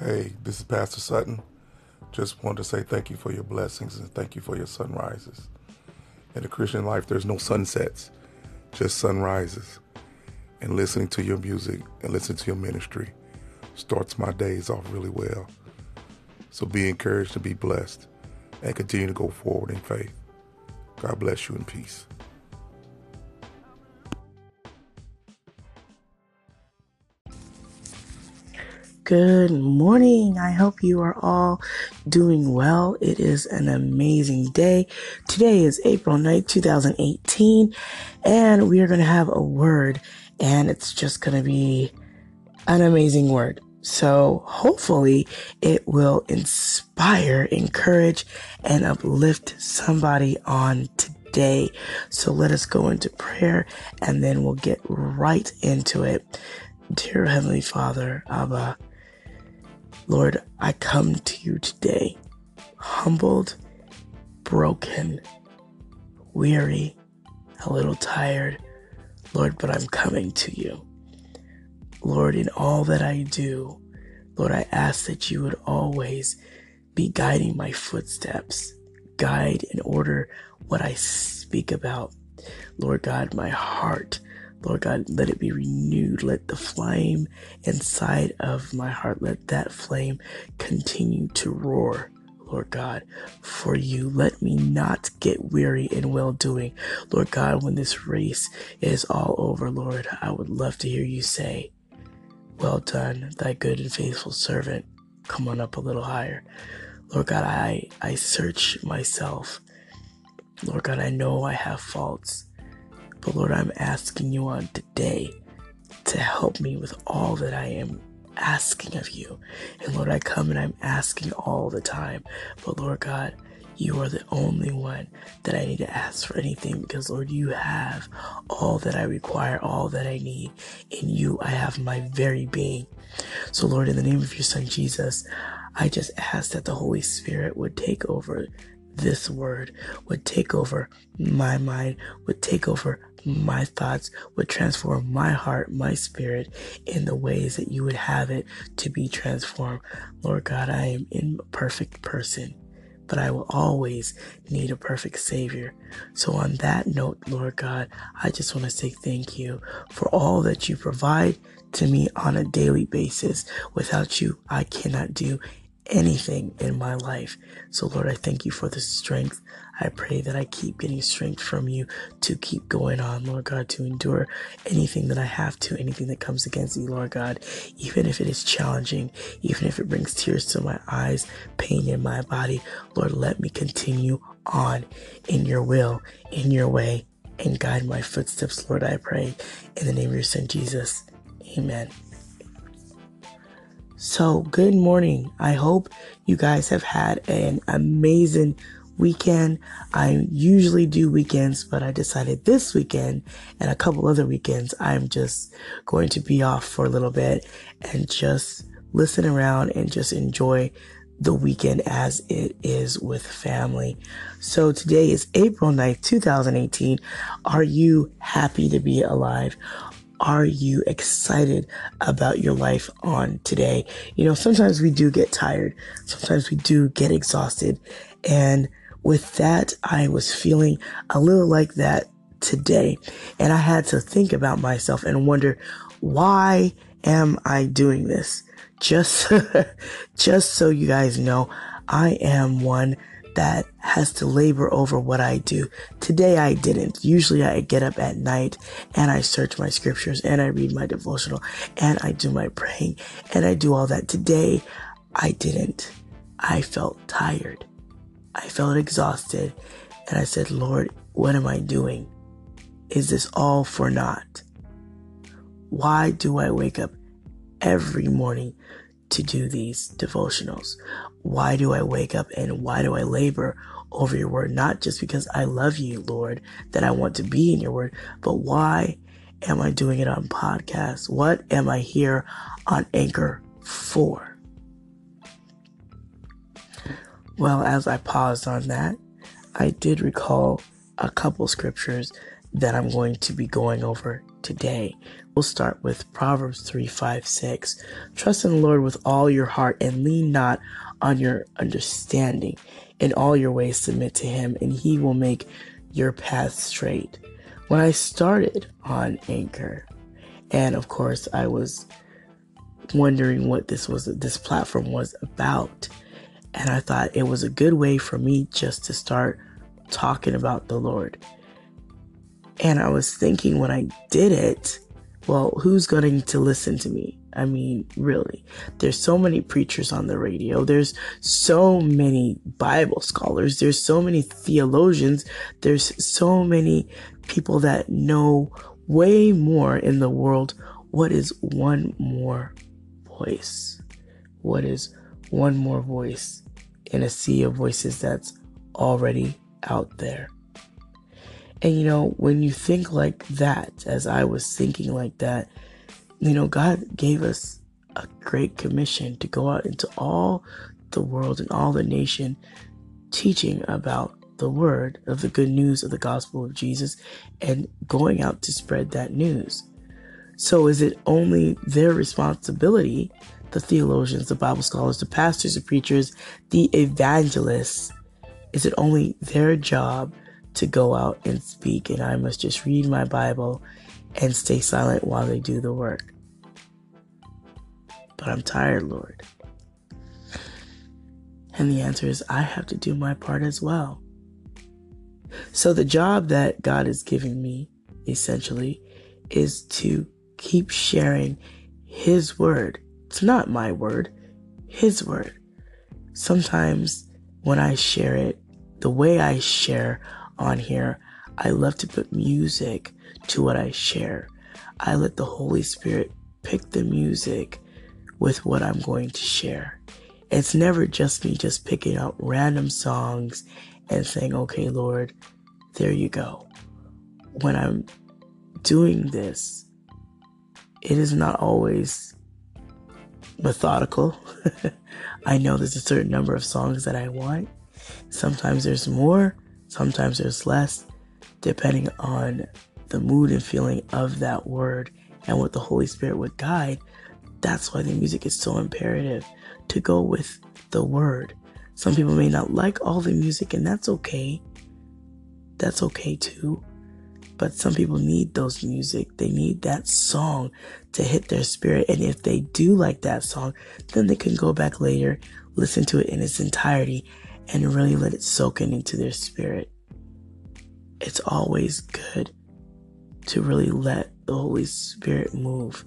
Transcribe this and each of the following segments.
Hey, this is Pastor Sutton. Just wanted to say thank you for your blessings and thank you for your sunrises. In the Christian life, there's no sunsets, just sunrises. And listening to your music and listening to your ministry starts my days off really well. So be encouraged to be blessed and continue to go forward in faith. God bless you in peace. Good morning. I hope you are all doing well. It is an amazing day. Today is April 9th, 2018, and we are going to have a word, and it's just going to be an amazing word. So hopefully it will inspire, encourage, and uplift somebody on today. So let us go into prayer and then we'll get right into it. Dear Heavenly Father, Abba, Lord, I come to you today, humbled, broken, weary, a little tired, Lord, but I'm coming to you. Lord, in all that I do, Lord, I ask that you would always be guiding my footsteps, guide and order what I speak about. Lord God, my heart, Lord God, let it be renewed. Let the flame inside of my heart, let that flame continue to roar. Lord God, for you. Let me not get weary in well doing. Lord God, when this race is all over, Lord, I would love to hear you say, Well done, thy good and faithful servant. Come on up a little higher. Lord God, I, I search myself. Lord God, I know I have faults. But Lord, I'm asking you on today to help me with all that I am asking of you. And Lord, I come and I'm asking all the time. But Lord God, you are the only one that I need to ask for anything because Lord, you have all that I require, all that I need. In you, I have my very being. So Lord, in the name of your son Jesus, I just ask that the Holy Spirit would take over this word, would take over my mind, would take over my thoughts would transform my heart, my spirit in the ways that you would have it to be transformed. Lord God, I am imperfect person, but I will always need a perfect savior. So on that note, Lord God, I just want to say thank you for all that you provide to me on a daily basis. Without you, I cannot do anything in my life. So, Lord, I thank you for the strength. I pray that I keep getting strength from you to keep going on, Lord God, to endure anything that I have to, anything that comes against me, Lord God, even if it is challenging, even if it brings tears to my eyes, pain in my body. Lord, let me continue on in your will, in your way, and guide my footsteps, Lord, I pray. In the name of your Son, Jesus. Amen. So, good morning. I hope you guys have had an amazing weekend. I usually do weekends, but I decided this weekend and a couple other weekends, I'm just going to be off for a little bit and just listen around and just enjoy the weekend as it is with family. So today is April 9th, 2018. Are you happy to be alive? are you excited about your life on today? You know, sometimes we do get tired. Sometimes we do get exhausted. And with that, I was feeling a little like that today. And I had to think about myself and wonder, why am I doing this? Just, just so you guys know, I am one that has to labor over what I do. Today I didn't. Usually I get up at night and I search my scriptures and I read my devotional and I do my praying and I do all that. Today I didn't. I felt tired. I felt exhausted and I said, Lord, what am I doing? Is this all for naught? Why do I wake up every morning to do these devotionals? Why do I wake up and why do I labor over your word? Not just because I love you, Lord, that I want to be in your word, but why am I doing it on podcasts? What am I here on Anchor for? Well, as I paused on that, I did recall a couple scriptures that I'm going to be going over today, We'll start with Proverbs 3 5 6. Trust in the Lord with all your heart and lean not on your understanding. In all your ways, submit to him, and he will make your path straight. When I started on Anchor, and of course, I was wondering what this was, this platform was about. And I thought it was a good way for me just to start talking about the Lord. And I was thinking when I did it, well, who's going to listen to me? I mean, really, there's so many preachers on the radio. There's so many Bible scholars. There's so many theologians. There's so many people that know way more in the world. What is one more voice? What is one more voice in a sea of voices that's already out there? And you know, when you think like that, as I was thinking like that, you know, God gave us a great commission to go out into all the world and all the nation teaching about the word of the good news of the gospel of Jesus and going out to spread that news. So is it only their responsibility, the theologians, the Bible scholars, the pastors, the preachers, the evangelists, is it only their job to go out and speak and I must just read my Bible and stay silent while they do the work? But I'm tired, Lord. And the answer is I have to do my part as well. So the job that God is giving me essentially is to keep sharing His word. It's not my word, His word. Sometimes when I share it, the way I share on here, I love to put music to what I share. I let the Holy Spirit pick the music with what I'm going to share. It's never just me just picking out random songs and saying, okay, Lord, there you go. When I'm doing this, it is not always methodical. I know there's a certain number of songs that I want. Sometimes there's more, sometimes there's less, depending on the mood and feeling of that word and what the Holy Spirit would guide. That's why the music is so imperative to go with the word. Some people may not like all the music, and that's okay. That's okay too. But some people need those music. They need that song to hit their spirit. And if they do like that song, then they can go back later, listen to it in its entirety, and really let it soak in into their spirit. It's always good to really let the Holy Spirit move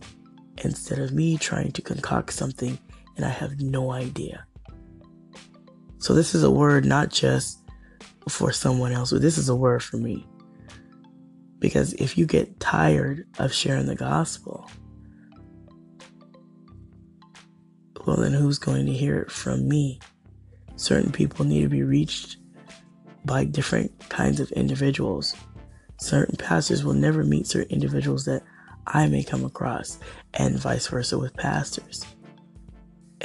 instead of me trying to concoct something and I have no idea. So, this is a word not just for someone else, but this is a word for me. Because if you get tired of sharing the gospel, well, then who's going to hear it from me? Certain people need to be reached by different kinds of individuals. Certain pastors will never meet certain individuals that I may come across, and vice versa with pastors.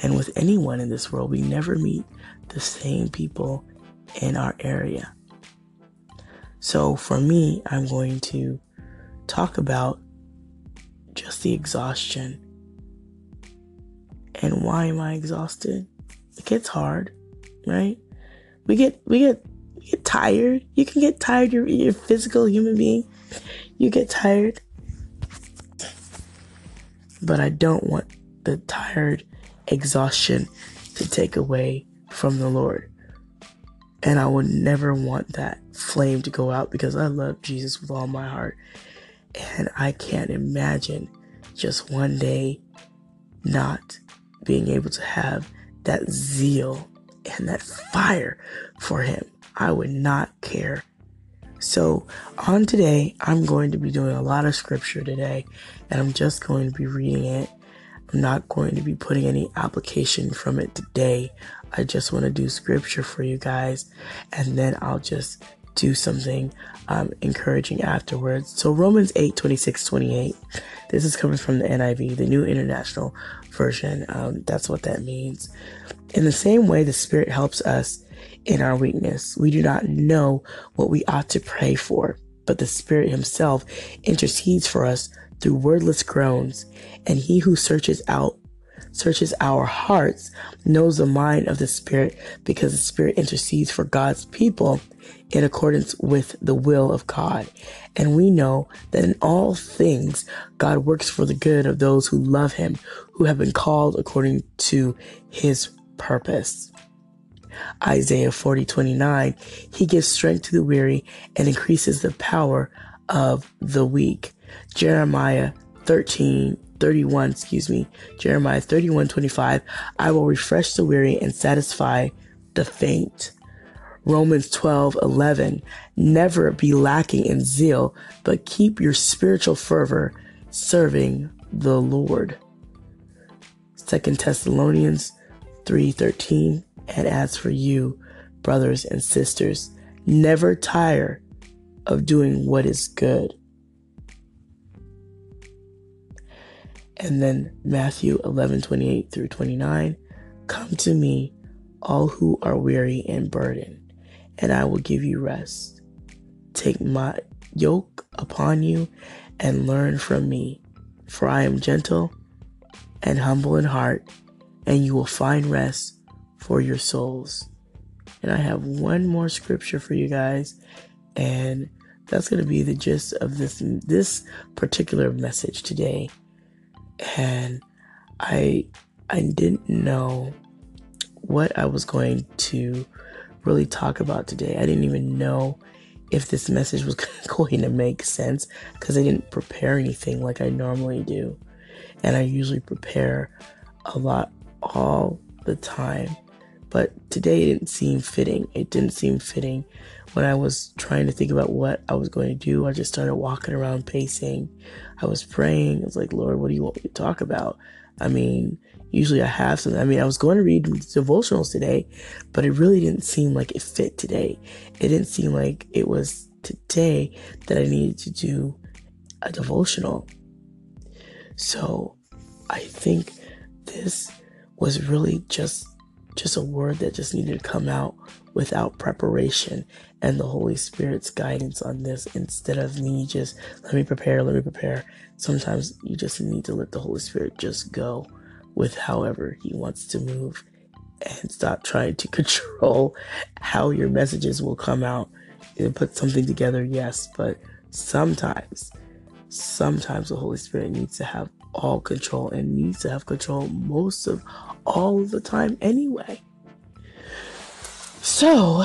And with anyone in this world, we never meet the same people in our area. So for me, I'm going to talk about just the exhaustion. And why am I exhausted? It gets hard, right? We get we get we get tired. You can get tired. You're, you're a physical human being. You get tired. But I don't want the tired exhaustion to take away from the Lord. And I would never want that flame to go out because I love Jesus with all my heart. And I can't imagine just one day not being able to have that zeal and that fire for Him. I would not care. So, on today, I'm going to be doing a lot of scripture today, and I'm just going to be reading it. I'm not going to be putting any application from it today. I just want to do scripture for you guys, and then I'll just do something um, encouraging afterwards. So Romans 8, 26, 28. This is coming from the NIV, the New International Version. Um, that's what that means. In the same way, the Spirit helps us in our weakness. We do not know what we ought to pray for, but the Spirit Himself intercedes for us through wordless groans, and he who searches out searches our hearts knows the mind of the Spirit because the Spirit intercedes for God's people in accordance with the will of God. And we know that in all things, God works for the good of those who love Him, who have been called according to His purpose. Isaiah 40 29, He gives strength to the weary and increases the power of the weak. Jeremiah 13 31, excuse me, Jeremiah 31 25, I will refresh the weary and satisfy the faint. Romans 12 11, never be lacking in zeal, but keep your spiritual fervor serving the Lord. Second Thessalonians 3 13, and as for you, brothers and sisters, never tire of doing what is good And then Matthew 11, 28 through 29. Come to me, all who are weary and burdened, and I will give you rest. Take my yoke upon you and learn from me, for I am gentle and humble in heart, and you will find rest for your souls. And I have one more scripture for you guys, and that's going to be the gist of this this particular message today and I I didn't know what I was going to really talk about today. I didn't even know if this message was going to make sense because I didn't prepare anything like I normally do. And I usually prepare a lot all the time. But today it didn't seem fitting. It didn't seem fitting when I was trying to think about what I was going to do. I just started walking around pacing. I was praying. I was like, Lord, what do you want me to talk about? I mean, usually I have something. I mean, I was going to read devotionals today, but it really didn't seem like it fit today. It didn't seem like it was today that I needed to do a devotional. So I think this was really just just a word that just needed to come out without preparation and the Holy Spirit's guidance on this instead of me just let me prepare, let me prepare. Sometimes you just need to let the Holy Spirit just go with however He wants to move and stop trying to control how your messages will come out. And put something together, yes, but sometimes, sometimes the Holy Spirit needs to have all control and needs to have control most of all the time anyway. So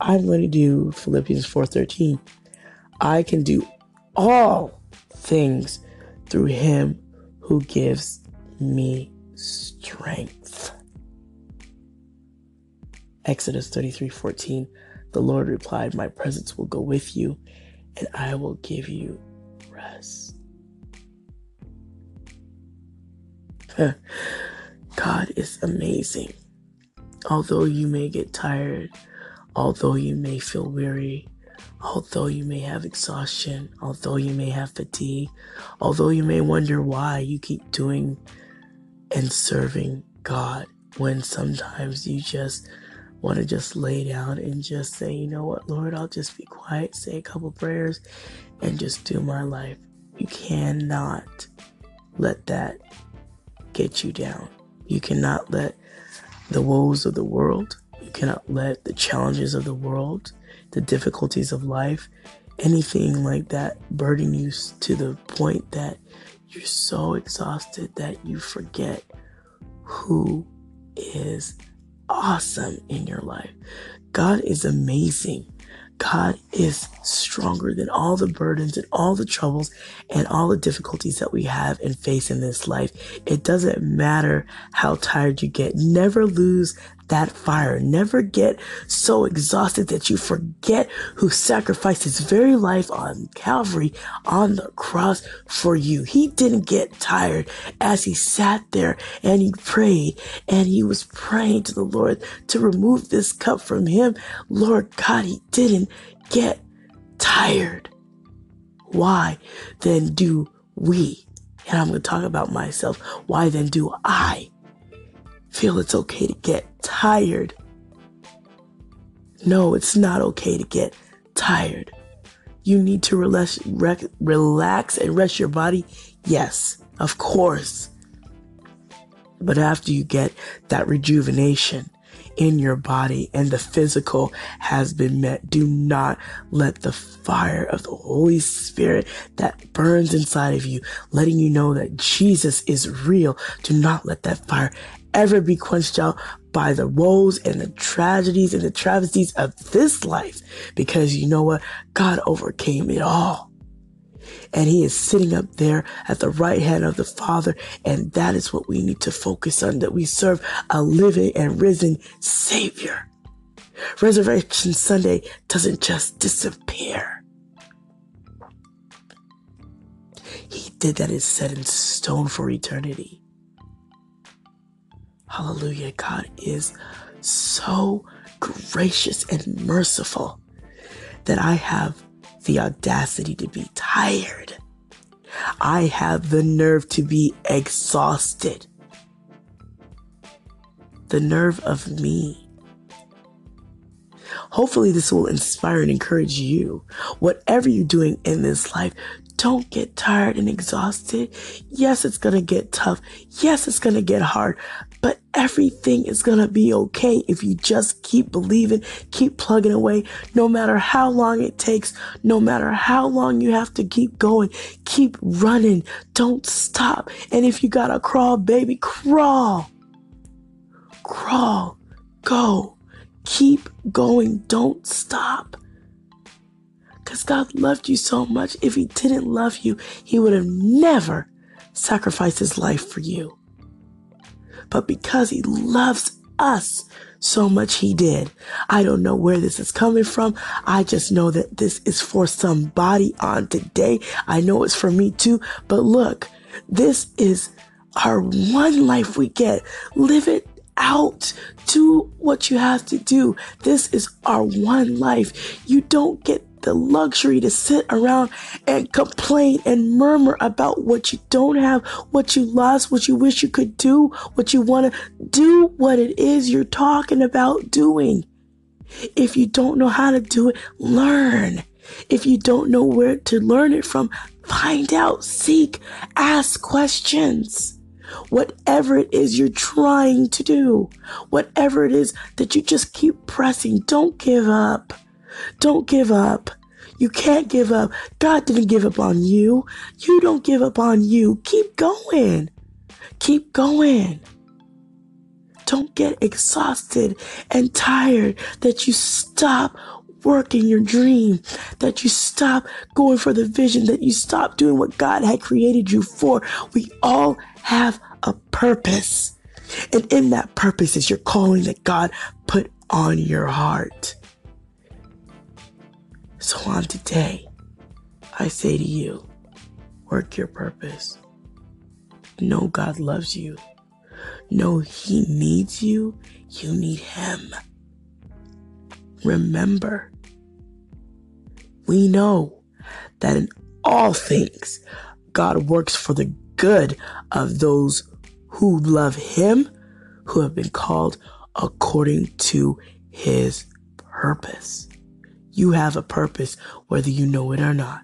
I'm going to do Philippians 4:13. I can do all things through him who gives me strength. Exodus 33:14. The Lord replied, "My presence will go with you, and I will give you rest." God is amazing. Although you may get tired, although you may feel weary, although you may have exhaustion, although you may have fatigue, although you may wonder why you keep doing and serving God when sometimes you just want to just lay down and just say, you know what, Lord, I'll just be quiet, say a couple prayers, and just do my life. You cannot let that get you down. You cannot let the woes of the world, you cannot let the challenges of the world, the difficulties of life, anything like that burden you to the point that you're so exhausted that you forget who is awesome in your life. God is amazing. God is stronger than all the burdens and all the troubles and all the difficulties that we have and face in this life. It doesn't matter how tired you get. Never lose that fire. Never get so exhausted that you forget who sacrificed his very life on Calvary on the cross for you. He didn't get tired as he sat there and he prayed and he was praying to the Lord to remove this cup from him. Lord God, he didn't get tired. Why then do we, and I'm going to talk about myself, why then do I feel it's okay to get tired. No, it's not okay to get tired. You need to relax, relax and rest your body. Yes, of course. But after you get that rejuvenation in your body and the physical has been met, do not let the fire of the Holy Spirit that burns inside of you, letting you know that Jesus is real, do not let that fire ever be quenched out by the woes and the tragedies and the travesties of this life. Because you know what? God overcame it all and he is sitting up there at the right hand of the Father. And that is what we need to focus on, that we serve a living and risen Savior. Resurrection Sunday doesn't just disappear. He did that is set in stone for eternity. Hallelujah. God is so gracious and merciful that I have the audacity to be tired. I have the nerve to be exhausted. The nerve of me. Hopefully, this will inspire and encourage you. Whatever you're doing in this life, don't get tired and exhausted. Yes, it's going to get tough. Yes, it's going to get hard, everything is going to be okay if you just keep believing, keep plugging away, no matter how long it takes, no matter how long you have to keep going, keep running. Don't stop. And if you got to crawl, baby, crawl. Crawl. Go. Keep going. Don't stop. Because God loved you so much. If He didn't love you, He would have never sacrificed His life for you. But because He loves us so much, He did. I don't know where this is coming from. I just know that this is for somebody on today. I know it's for me too. But look, this is our one life we get. Live it out. Do what you have to do. This is our one life. You don't get the luxury to sit around and complain and murmur about what you don't have, what you lost, what you wish you could do, what you want to do, what it is you're talking about doing. If you don't know how to do it, learn. If you don't know where to learn it from, find out, seek, ask questions. Whatever it is you're trying to do, whatever it is that you just keep pressing, don't give up. Don't give up. You can't give up. God didn't give up on you. You don't give up on you. Keep going. Keep going. Don't get exhausted and tired that you stop working your dream, that you stop going for the vision, that you stop doing what God had created you for. We all have a purpose. And in that purpose is your calling that God put on your heart. So on today, I say to you, work your purpose. Know God loves you. Know He needs you. You need Him. Remember, we know that in all things, God works for the good of those who love Him, who have been called according to His purpose. You have a purpose whether you know it or not.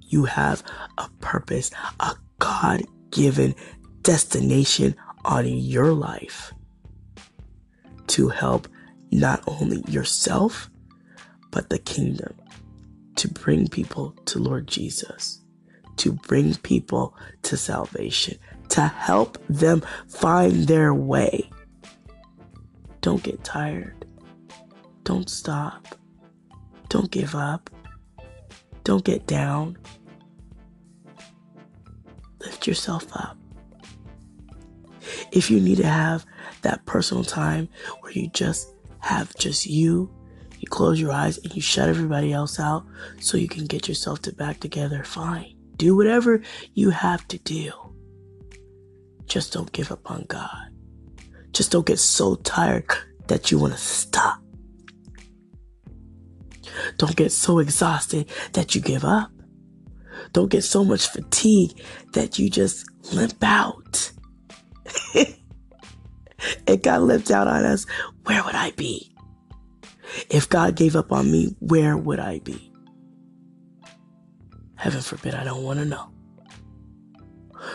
You have a purpose, a God given destination on your life to help not only yourself, but the kingdom, to bring people to Lord Jesus, to bring people to salvation, to help them find their way. Don't get tired. Don't stop. Don't give up. Don't get down. Lift yourself up. If you need to have that personal time where you just have just you, you close your eyes and you shut everybody else out so you can get yourself to back together, fine. Do whatever you have to do. Just don't give up on God. Just don't get so tired that you want to stop. Don't get so exhausted that you give up. Don't get so much fatigue that you just limp out. if God limped out on us, where would I be? If God gave up on me, where would I be? Heaven forbid, I don't want to know.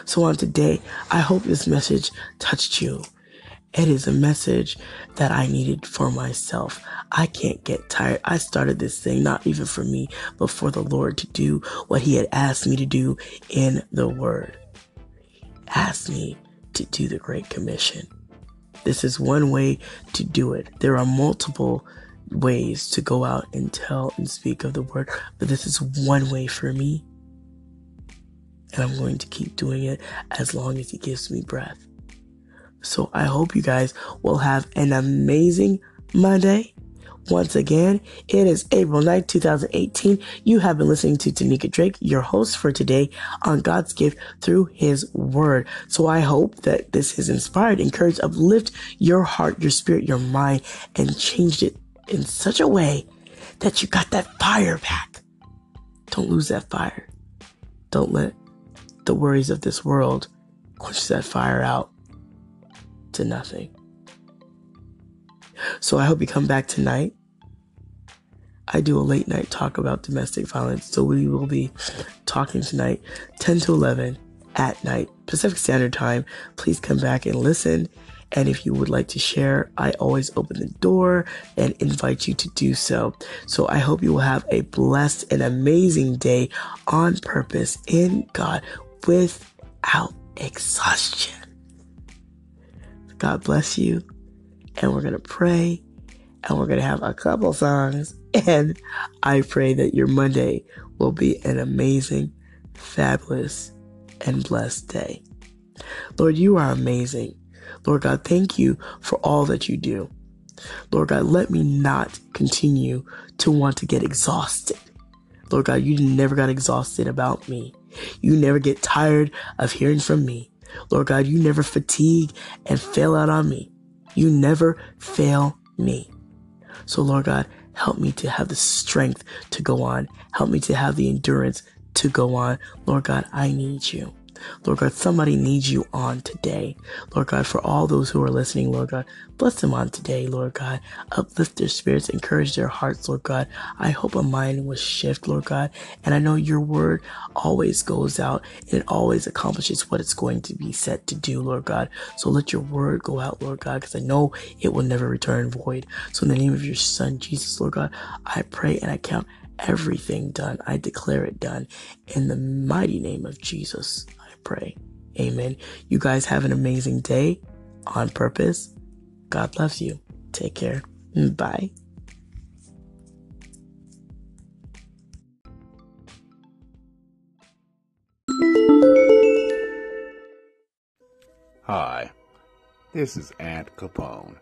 So on today, I hope this message touched you. It is a message that I needed for myself. I can't get tired. I started this thing not even for me, but for the Lord to do what He had asked me to do in the Word. Asked me to do the Great Commission. This is one way to do it. There are multiple ways to go out and tell and speak of the Word, but this is one way for me. And I'm going to keep doing it as long as He gives me breath. So I hope you guys will have an amazing Monday. Once again, it is April 9th, 2018. You have been listening to Tanika Drake, your host for today on God's gift through his word. So I hope that this has inspired, encouraged, uplift your heart, your spirit, your mind, and changed it in such a way that you got that fire back. Don't lose that fire. Don't let the worries of this world quench that fire out to nothing. So I hope you come back tonight. I do a late night talk about domestic violence, so we will be talking tonight 10 to 11 at night, Pacific Standard Time. Please come back and listen. And if you would like to share, I always open the door and invite you to do so. So I hope you will have a blessed and amazing day on purpose in God without exhaustion. God bless you. And we're going to pray and we're going to have a couple songs. And I pray that your Monday will be an amazing, fabulous, and blessed day. Lord, you are amazing. Lord God, thank you for all that you do. Lord God, let me not continue to want to get exhausted. Lord God, you never got exhausted about me. You never get tired of hearing from me. Lord God, you never fatigue and fail out on me. You never fail me. So, Lord God, help me to have the strength to go on. Help me to have the endurance to go on. Lord God, I need you. Lord God, somebody needs you on today. Lord God, for all those who are listening, Lord God, bless them on today, Lord God. Uplift their spirits, encourage their hearts, Lord God. I hope a mind will shift, Lord God. And I know your word always goes out and it always accomplishes what it's going to be set to do, Lord God. So let your word go out, Lord God, because I know it will never return void. So in the name of your son, Jesus, Lord God, I pray and I count everything done. I declare it done in the mighty name of Jesus pray. Amen. You guys have an amazing day on purpose. God loves you. Take care. Bye. Hi, this is Aunt Capone.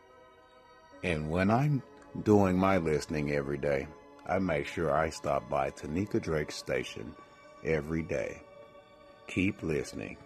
And when I'm doing my listening every day, I make sure I stop by Tanika Drake's station every day. Keep listening.